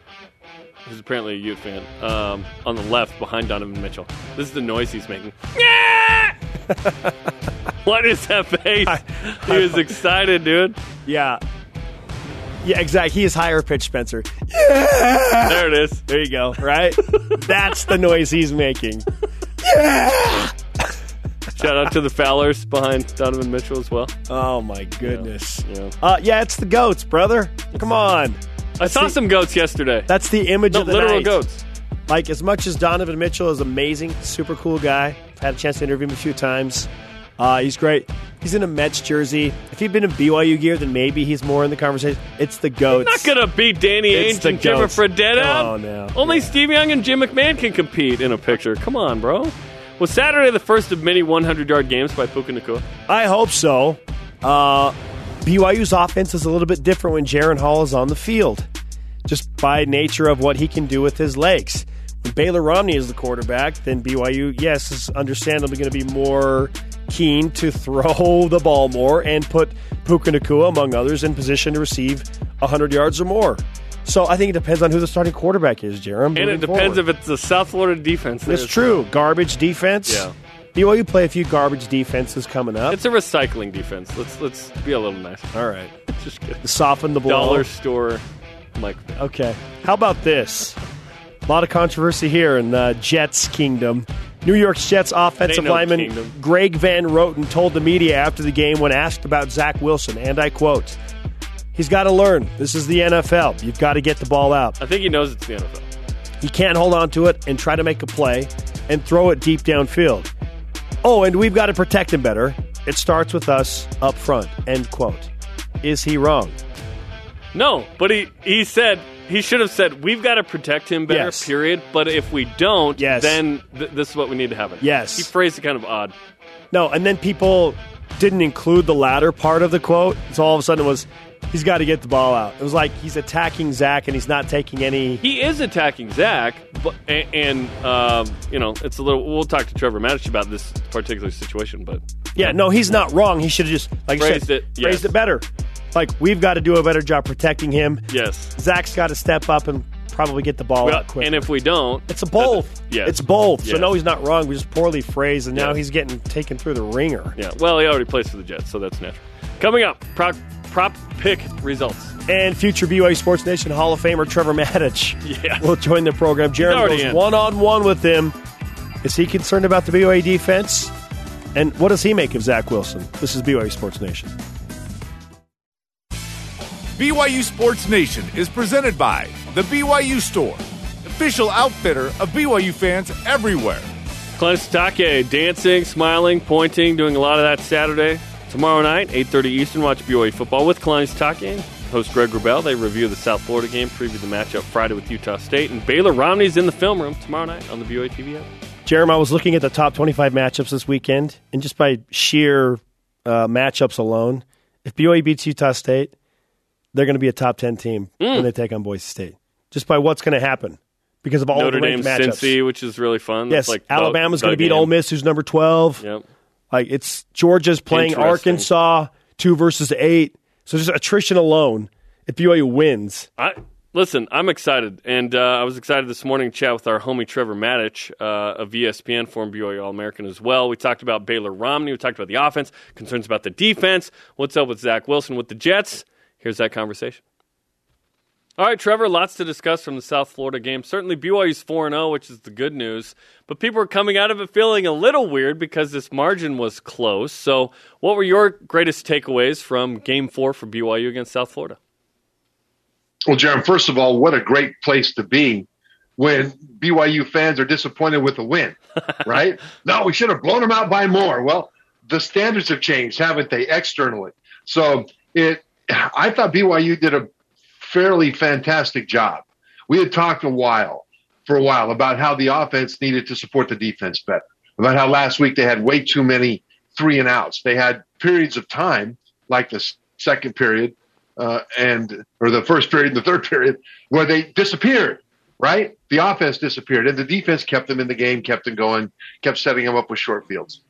who's apparently a Ute fan, um, on the left behind Donovan Mitchell. This is the noise he's making. What is that face? he was excited, dude. Yeah. Yeah, exactly. He is higher pitched, Spencer. Yeah! There it is. There you go, right? That's the noise he's making. Yeah! Shout out to the Fowlers behind Donovan Mitchell as well. Oh, my goodness. Yeah. Uh, yeah, it's the goats, brother. Come on. I saw the- some goats yesterday. That's the image No, of the literal night. goats. Like as much as Donovan Mitchell is amazing, super cool guy. Had a chance to interview him a few times. Uh, he's great. He's in a Mets jersey. If he'd been in BYU gear, then maybe he's more in the conversation. It's the goats. Not gonna beat Danny It's Ainge the and Jimmer goats. Fredette. Oh, no. Only Yeah. Steve Young and Jim McMahon can compete in a picture. Come on, bro. Was Saturday the first of many 100-yard games by Puka Nacua? I hope so. Uh, BYU's offense is a little bit different when Jaren Hall is on the field, just by nature of what he can do with his legs. Baylor Romney is the quarterback, then BYU, yes, is understandably going to be more keen to *laughs* throw the ball more and put Puka Nacua, among others, in position to receive 100 yards or more. So I think it depends on who the starting quarterback is, Jarom. And it depends if it's the South Florida defense. It's true. Garbage defense. Yeah. BYU play a few garbage defenses coming up. It's a recycling defense. Let's let's be a little nice. All right. *laughs* Just kidding. Soften the blow. Dollar store, Mike. Okay. How about this? A lot of controversy here in the Jets kingdom. New York Jets offensive lineman kingdom. Greg Van Roten told the media after the game when asked about Zach Wilson, and I quote, He's got to learn. This is the NFL. You've got to get the ball out. I think he knows it's the NFL. He can't hold on to it and try to make a play and throw it deep downfield. Oh, and we've got to protect him better. It starts with us up front. End quote. Is he wrong? No, but he he said he should have said we've got to protect him better. Yes. Period. But if we don't, Yes. then th- this is what we need to happen. Yes. He phrased it kind of odd. No, and then people didn't include the latter part of the quote. So all of a sudden it was, he's got to get the ball out. It was like he's attacking Zach and he's not taking any. He is attacking Zach, but and, and um, you know it's a little. We'll talk to Trevor Matich about this particular situation, but Yeah, no, he's not wrong. He should have just, like Phrased said, it, phrased it better. Like, we've got to do a better job protecting him. yes. Zach's got to step up and probably get the ball Well, out quick. and if we don't, It's a both. Yeah, It's both. So no, he's not wrong. We just poorly phrased, and now Yes. he's getting taken through the ringer. yeah. Well, he already plays for the Jets, so that's natural. Coming up, prop, prop pick results. And future BYU Sports Nation Hall of Famer Trevor Matich Yeah. will join the program. Jared goes one on one with him. Is he concerned about the BYU defense? And what does he make of Zach Wilson? This is BYU Sports Nation. BYU Sports Nation is presented by The BYU Store, official outfitter of BYU fans everywhere. Kalani Sitake dancing, smiling, pointing, doing a lot of that Saturday. Tomorrow night, 8.30 Eastern, watch BYU football with Kalani Sitake. Host Greg Wrubell. They review the South Florida game, preview the matchup Friday with Utah State. And Baylor Romney's in the film room tomorrow night on the BYU TV app. Jeremy, I was looking at the top 25 matchups this weekend, and just by sheer uh, matchups alone, if BYU beats Utah State, they're going to be a top 10 team Mm. when they take on Boise State. Just by what's going to happen because of all Notre the Dame, matchups. Cincy, which is really fun. Yes, That's like Alabama's going to beat. Ole Miss, who's number 12. Yep. Like it's Georgia's playing Arkansas, two versus eight. So just attrition alone, if BYU wins, I listen. I'm excited, and uh, I was excited this morning to chat with our homie Trevor Matich uh, of ESPN, former BYU All American as well. We talked about Baylor Romney. We talked about the offense, concerns about the defense. What's up with Zach Wilson with the Jets? Here's that conversation. All right, Trevor, lots to discuss from the South Florida game. Certainly BYU's 4 0, which is the good news. But people are coming out of it feeling a little weird because this margin was close. So, what were your greatest takeaways from game four for BYU against South Florida? Well, Jarom, first of all, what a great place to be when BYU fans are disappointed with a win, *laughs* right? no, we should have blown them out by more. Well, the standards have changed, haven't they, externally? So it, I thought BYU did a fairly fantastic job. We had talked a while, for a while, about how the offense needed to support the defense better, about how last week they had way too many three and outs. They had periods of time, like the second period, uh, and or the first period and the third *laughs* period, where they disappeared. Right, the offense disappeared, and the defense kept them in the game, kept them going, kept setting them up with short fields.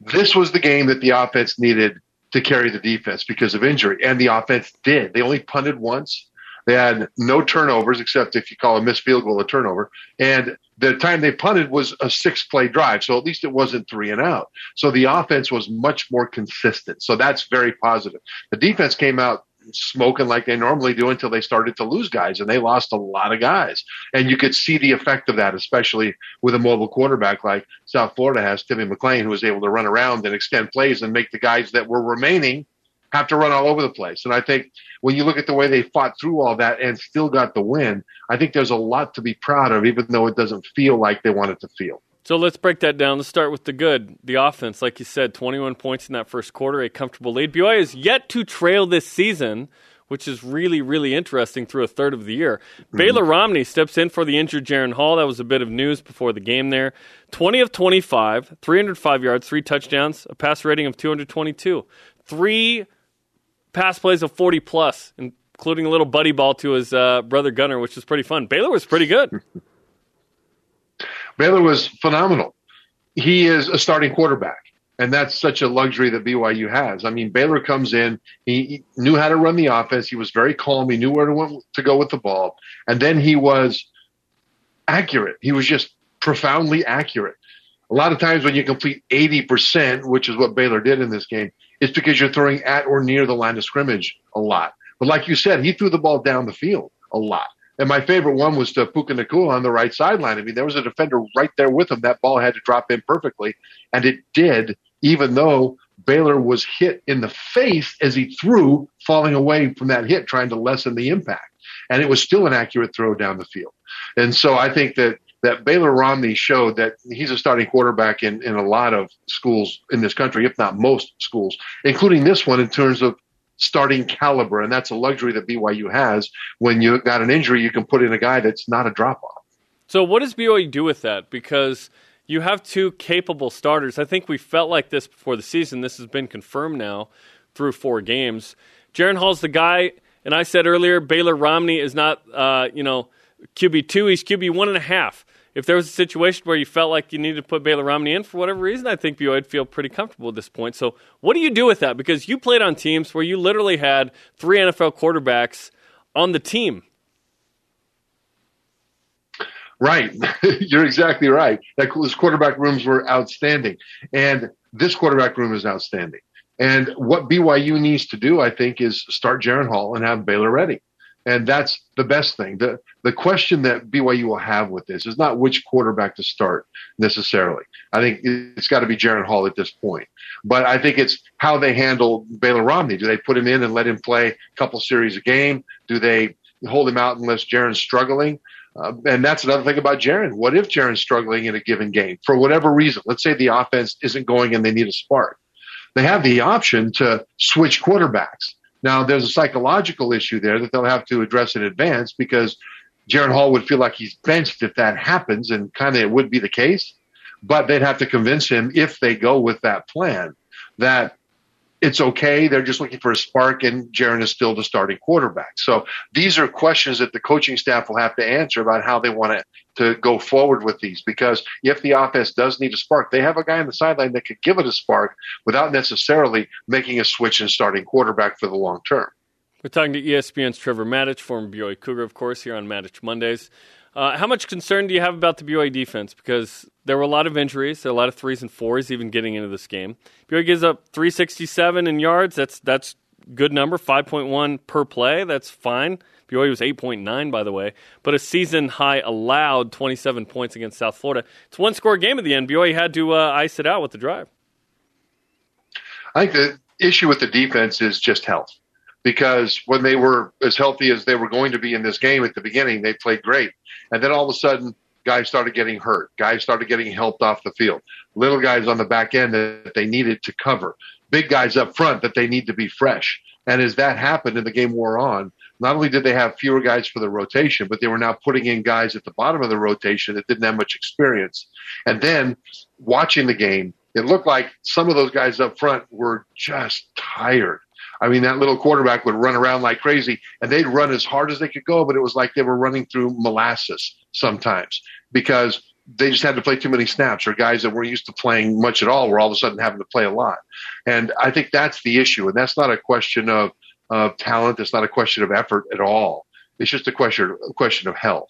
This was the game that the offense needed to carry the defense because of injury, and the offense did. They only punted once. They had no turnovers, except if you call a missed field goal a turnover. And the time they punted was a six play drive. So at least it wasn't three and out. So the offense was much more consistent. So that's very positive. The defense came out smoking like they normally do until they started to lose guys and they lost a lot of guys. And you could see the effect of that, especially with a mobile quarterback like South Florida has, Timmy McClain, who was able to run around and extend plays and make the guys that were remaining have to run all over the place. And I think when you look at the way they fought through all that and still got the win, I think there's a lot to be proud of, even though it doesn't feel like they want it to feel. So let's break that down. Let's start with the good. The offense, like you said, 21 points in that first quarter, a comfortable lead. BYU is yet to trail this season, which is really, really interesting through a third of the year. Baylor Romney steps in for the injured Jaren Hall. That was a bit of news before the game there. 20 of 25, 305 yards, three touchdowns, a pass rating of 222. Three pass plays of 40 plus, including a little buddy ball to his uh, brother Gunner, which was pretty fun. Baylor was pretty good. *laughs* Baylor was phenomenal. He is a starting quarterback, and that's such a luxury that BYU has. I mean, Baylor comes in, he, knew how to run the offense, he was very calm, he knew where to, to go with the ball, and then he was accurate. He was just profoundly accurate. A lot of times when you complete 80%, which is what Baylor did in this game, it's because you're throwing at or near the line of scrimmage a lot. But like you said, he threw the ball down the field a lot. And my favorite one was to Puka Nacua on the right sideline. I mean, there was a defender right there with him. That ball had to drop in perfectly, and it did, even though Baylor was hit in the face as he threw, falling away from that hit, trying to lessen the impact. And it was still an accurate throw down the field. And so I think that that Baylor Romney showed that he's a starting quarterback in, in a lot of schools in this country, if not most schools, including this one in terms of starting caliber. And that's a luxury that BYU has. When you got an injury, you can put in a guy that's not a drop off. So, what does BYU do with that? Because you have two capable starters. I think we felt like this before the season. This has been confirmed now through four games. Jaren Hall's the guy, and I said earlier, Baylor Romney is not, uh, you know, QB two. He's QB one and a half if there was a situation where you felt like you needed to put Baylor Romney in for whatever reason, I think BYU would feel pretty comfortable at this point. So, what do you do with that? Because you played on teams where you literally had three NFL quarterbacks on the team. Right. *laughs* You're exactly right. That, those quarterback rooms were outstanding. And this quarterback room is outstanding. And what BYU needs to do, I think, is start Jaren Hall and have Baylor ready. And that's the best thing. The, the question that BYU will have with this is not which quarterback to start necessarily. I think it's got to be Jaren Hall at this point. But I think it's how they handle Baylor Romney. Do they put him in and let him play a couple series a game? Do they hold him out unless Jaren's struggling? Uh, and that's another thing about Jaren. What if Jaren's struggling in a given game for whatever reason? Let's say the offense isn't going and they need a spark. They have the option to switch quarterbacks. Now, there's a psychological issue there that they'll have to address in advance because Jaren Hall would feel like he's benched if that happens, and kind of it would be the case. But they'd have to convince him if they go with that plan that it's okay. They're just looking for a spark, and Jaren is still the starting quarterback. So these are questions that the coaching staff will have to answer about how they want to, to go forward with these. Because if the offense does need a spark, they have a guy on the sideline that could give it a spark without necessarily making a switch and starting quarterback for the long term. We're talking to ESPN's Trevor Matich, former BYU Cougar, of course, here on Matich Mondays. Uh, how much concern do you have about the BYU defense? Because there were a lot of injuries, there were a lot of threes and fours even getting into this game. BYU gives up 367 in yards. That's that's good number, 5.1 per play. That's fine. BYU was 8.9, by the way, but a season high allowed 27 points against South Florida. It's one score game at the end. BYU had to uh, ice it out with the drive. I think the issue with the defense is just health because when they were as healthy as they were going to be in this game at the beginning, they played great. And then all of a sudden, guys started getting hurt. Guys started getting helped off the field. Little guys on the back end that they needed to cover. Big guys up front that they need to be fresh. And as that happened and the game wore on, not only did they have fewer guys for the rotation, but they were now putting in guys at the bottom of the rotation that didn't have much experience. And then watching the game, it looked like some of those guys up front were just tired I mean, that little quarterback would run around like crazy and they'd run as hard as they could go, but it was like they were running through molasses sometimes because they just had to play too many snaps or guys that weren't used to playing much at all were all of a sudden having to play a lot. And I think that's the issue. And that's not a question of, of talent. It's not a question of effort at all. It's just a question, a question of health.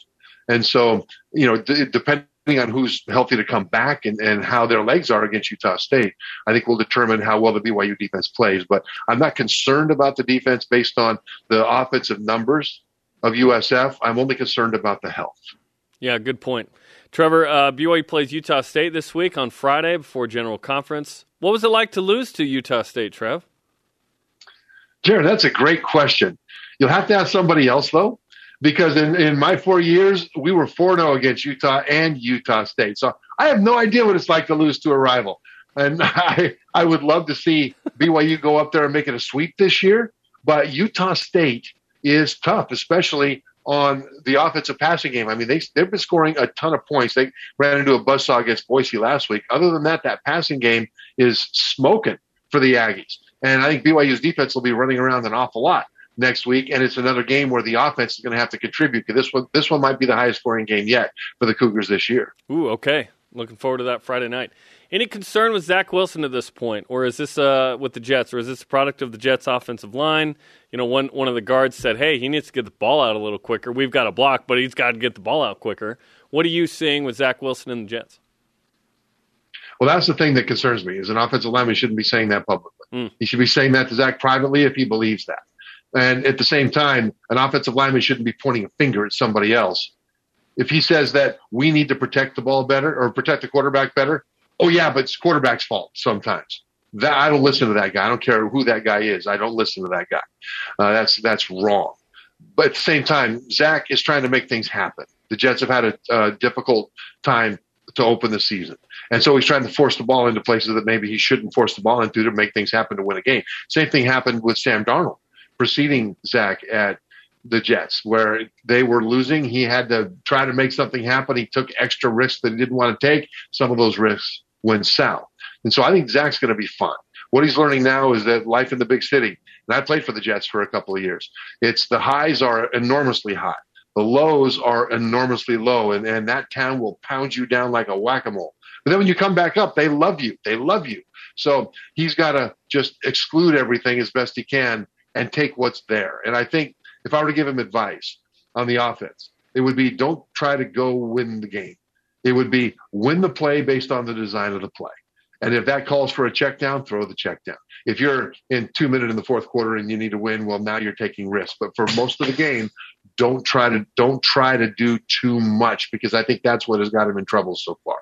And so, you know, d- depending on who's healthy to come back and, and how their legs are against Utah State, I think will determine how well the BYU defense plays. But I'm not concerned about the defense based on the offensive numbers of USF. I'm only concerned about the health. Yeah, good point. Trevor, uh, BYU plays Utah State this week on Friday before General Conference. What was it like to lose to Utah State, Trev? Jared, that's a great question. You'll have to ask somebody else, though because in, in my four years, we were 4 0 against Utah and Utah State. So I have no idea what it's like to lose to a rival. And *laughs* I, I would love to see BYU go up there and make it a sweep this year. But Utah State is tough, especially on the offensive passing game. I mean, they, they've been scoring a ton of points. They ran into a buzzsaw against Boise last week. Other than that, that passing game is smoking for the Aggies. And I think BYU's defense will be running around an awful lot next week, and it's another game where the offense is going to have to contribute. Because this one, this one might be the highest scoring game yet for the Cougars this year. Ooh, okay. Looking forward to that Friday night. Any concern with Zach Wilson at this point, or is this uh, with the Jets, or is this a product of the Jets' offensive line? You know, one one of the guards said, "Hey, he needs to get the ball out a little quicker. We've got a block, but he's got to get the ball out quicker." What are you seeing with Zach Wilson and the Jets? Well, that's the thing that concerns me. Is an offensive lineman shouldn't be saying that publicly. Mm. He should be saying that to Zach privately if he believes that. And at the same time, an offensive lineman shouldn't be pointing a finger at somebody else. If he says that we need to protect the ball better or protect the quarterback better, oh yeah, but it's quarterback's fault sometimes. That I don't listen to that guy. I don't care who that guy is. I don't listen to that guy. Uh, that's that's wrong. But at the same time, Zach is trying to make things happen. The Jets have had a, a difficult time to open the season. And so he's trying to force the ball into places that maybe he shouldn't force the ball into to make things happen to win a game. Same thing happened with Sam Darnold preceding Zach at the Jets, where they were losing. He had to try to make something happen. He took extra risks that he didn't want to take. Some of those risks went south. And so I think Zach's going to be fun. What he's learning now is that life in the big city, and I played for the Jets for a couple of years, it's the highs are enormously high. The lows are enormously low, and, and that town will pound you down like a whack a mole. But then when you come back up, they love you. They love you. So he's got to just exclude everything as best he can and take what's there. And I think if I were to give him advice on the offense, it would be don't try to go win the game. It would be win the play based on the design of the play. And if that calls for a check down, throw the check down. If you're in two minutes in the fourth quarter and you need to win, well, now you're taking risks. But for most of the game, don't try to don't try to do too much because I think that's what has got him in trouble so far.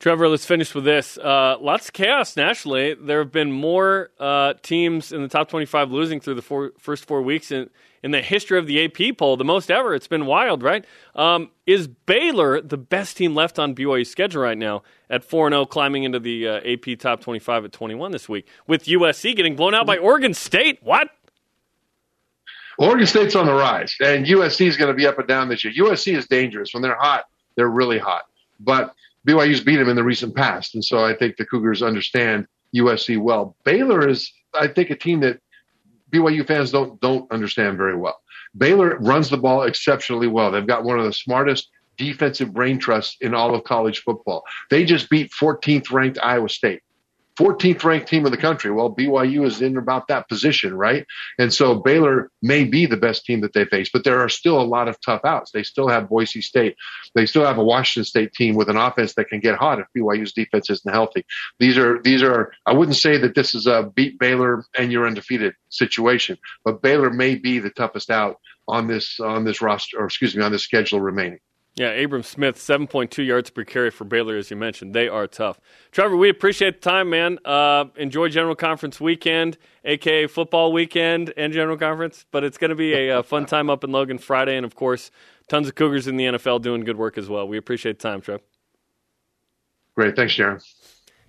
Trevor, let's finish with this. Uh, lots of chaos nationally. There have been more uh, teams in the top 25 losing through the first four weeks in, in the history of the AP poll, the most ever. It's been wild, right? Um, is Baylor the best team left on BYU's schedule right now at 4 0, climbing into the uh, AP top 25 at 21 this week, with USC getting blown out by Oregon State? What? Oregon State's on the rise, and USC is going to be up and down this year. USC is dangerous. When they're hot, they're really hot. But BYU's beat them in the recent past, and so I think the Cougars understand USC well. Baylor is, I think, a team that BYU fans don't don't understand very well. Baylor runs the ball exceptionally well. They've got one of the smartest defensive brain trusts in all of college football. They just beat 14th ranked Iowa State. 14th ranked team in the country. Well, BYU is in about that position, right? And so Baylor may be the best team that they face, but there are still a lot of tough outs. They still have Boise State. They still have a Washington State team with an offense that can get hot if BYU's defense isn't healthy. These are these are I wouldn't say that this is a beat Baylor and you're undefeated situation, but Baylor may be the toughest out on this on this roster or excuse me on this schedule remaining. Yeah, Abram Smith, 7.2 yards per carry for Baylor, as you mentioned. They are tough. Trevor, we appreciate the time, man. Uh, enjoy General Conference weekend, aka football weekend and General Conference. But it's going to be a, a, fun time up in Logan Friday. And, of course, tons of Cougars in the NFL doing good work as well. We appreciate the time, Trev. Great. Thanks, Jarom.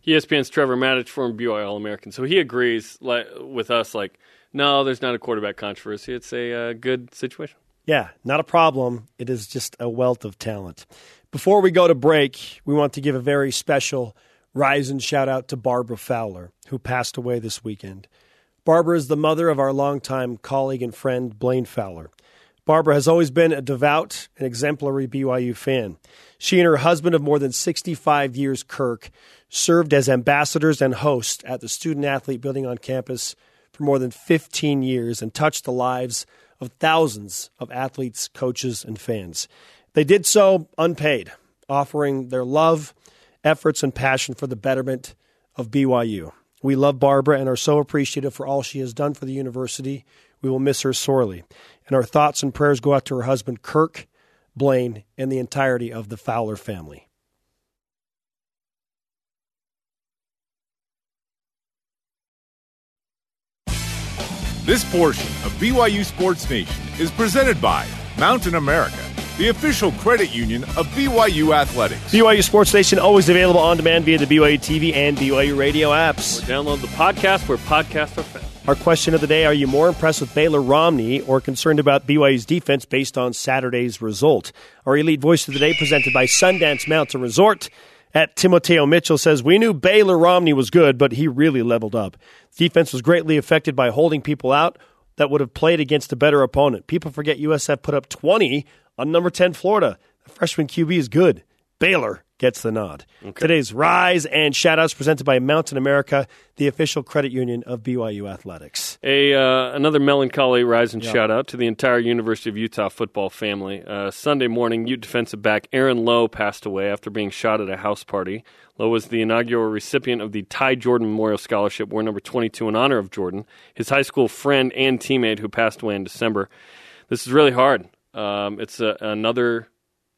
ESPN's Trevor Matich, former BYU All American. So he agrees like, with us, like, no, there's not a quarterback controversy. It's a uh, good situation. Yeah, not a problem. It is just a wealth of talent. Before we go to break, we want to give a very special rise and shout out to Barbara Fowler, who passed away this weekend. Barbara is the mother of our longtime colleague and friend, Blaine Fowler. Barbara has always been a devout and exemplary BYU fan. She and her husband of more than 65 years, Kirk, served as ambassadors and hosts at the student athlete building on campus for more than 15 years and touched the lives of thousands of athletes, coaches, and fans. They did so unpaid, offering their love, efforts, and passion for the betterment of BYU. We love Barbara and are so appreciative for all she has done for the university. We will miss her sorely. And our thoughts and prayers go out to her husband, Kirk, Blaine, and the entirety of the Fowler family. This portion of BYU Sports Nation is presented by Mountain America, the official credit union of BYU Athletics. BYU Sports Nation always available on demand via the BYU TV and BYU radio apps. Or download the podcast where podcasts are found. Our question of the day Are you more impressed with Baylor Romney or concerned about BYU's defense based on Saturday's result? Our elite voice of the day presented by Sundance Mountain Resort at Timoteo Mitchell says, We knew Baylor Romney was good, but he really leveled up. Defense was greatly affected by holding people out that would have played against a better opponent. People forget USF put up 20 on number 10 Florida. The freshman QB is good. Baylor gets the nod. Today's Rise and Shoutouts presented by Mountain America, the official credit union of BYU Athletics. A uh, another melancholy rise and out to the entire University of Utah football family. Uh, Sunday morning, Ute defensive back Aaron Lowe passed away after being shot at a house party. Lowe was the inaugural recipient of the Ty Jordan Memorial Scholarship, wore number 22 in honor of Jordan, his high school friend and teammate who passed away in December. This is really hard. Um, it's a, another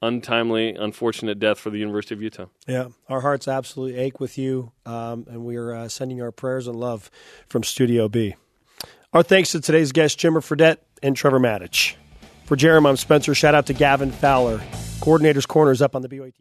untimely, unfortunate death for the University of Utah. Yeah, our hearts absolutely ache with you, um, and we are uh, sending our prayers and love from Studio B. Our thanks to today's guests, Jimmer Fredette and Trevor Matich. For Jeremy, I'm Spencer. Shout out to Gavin Fowler. Coordinator's Corner is up on the BYU.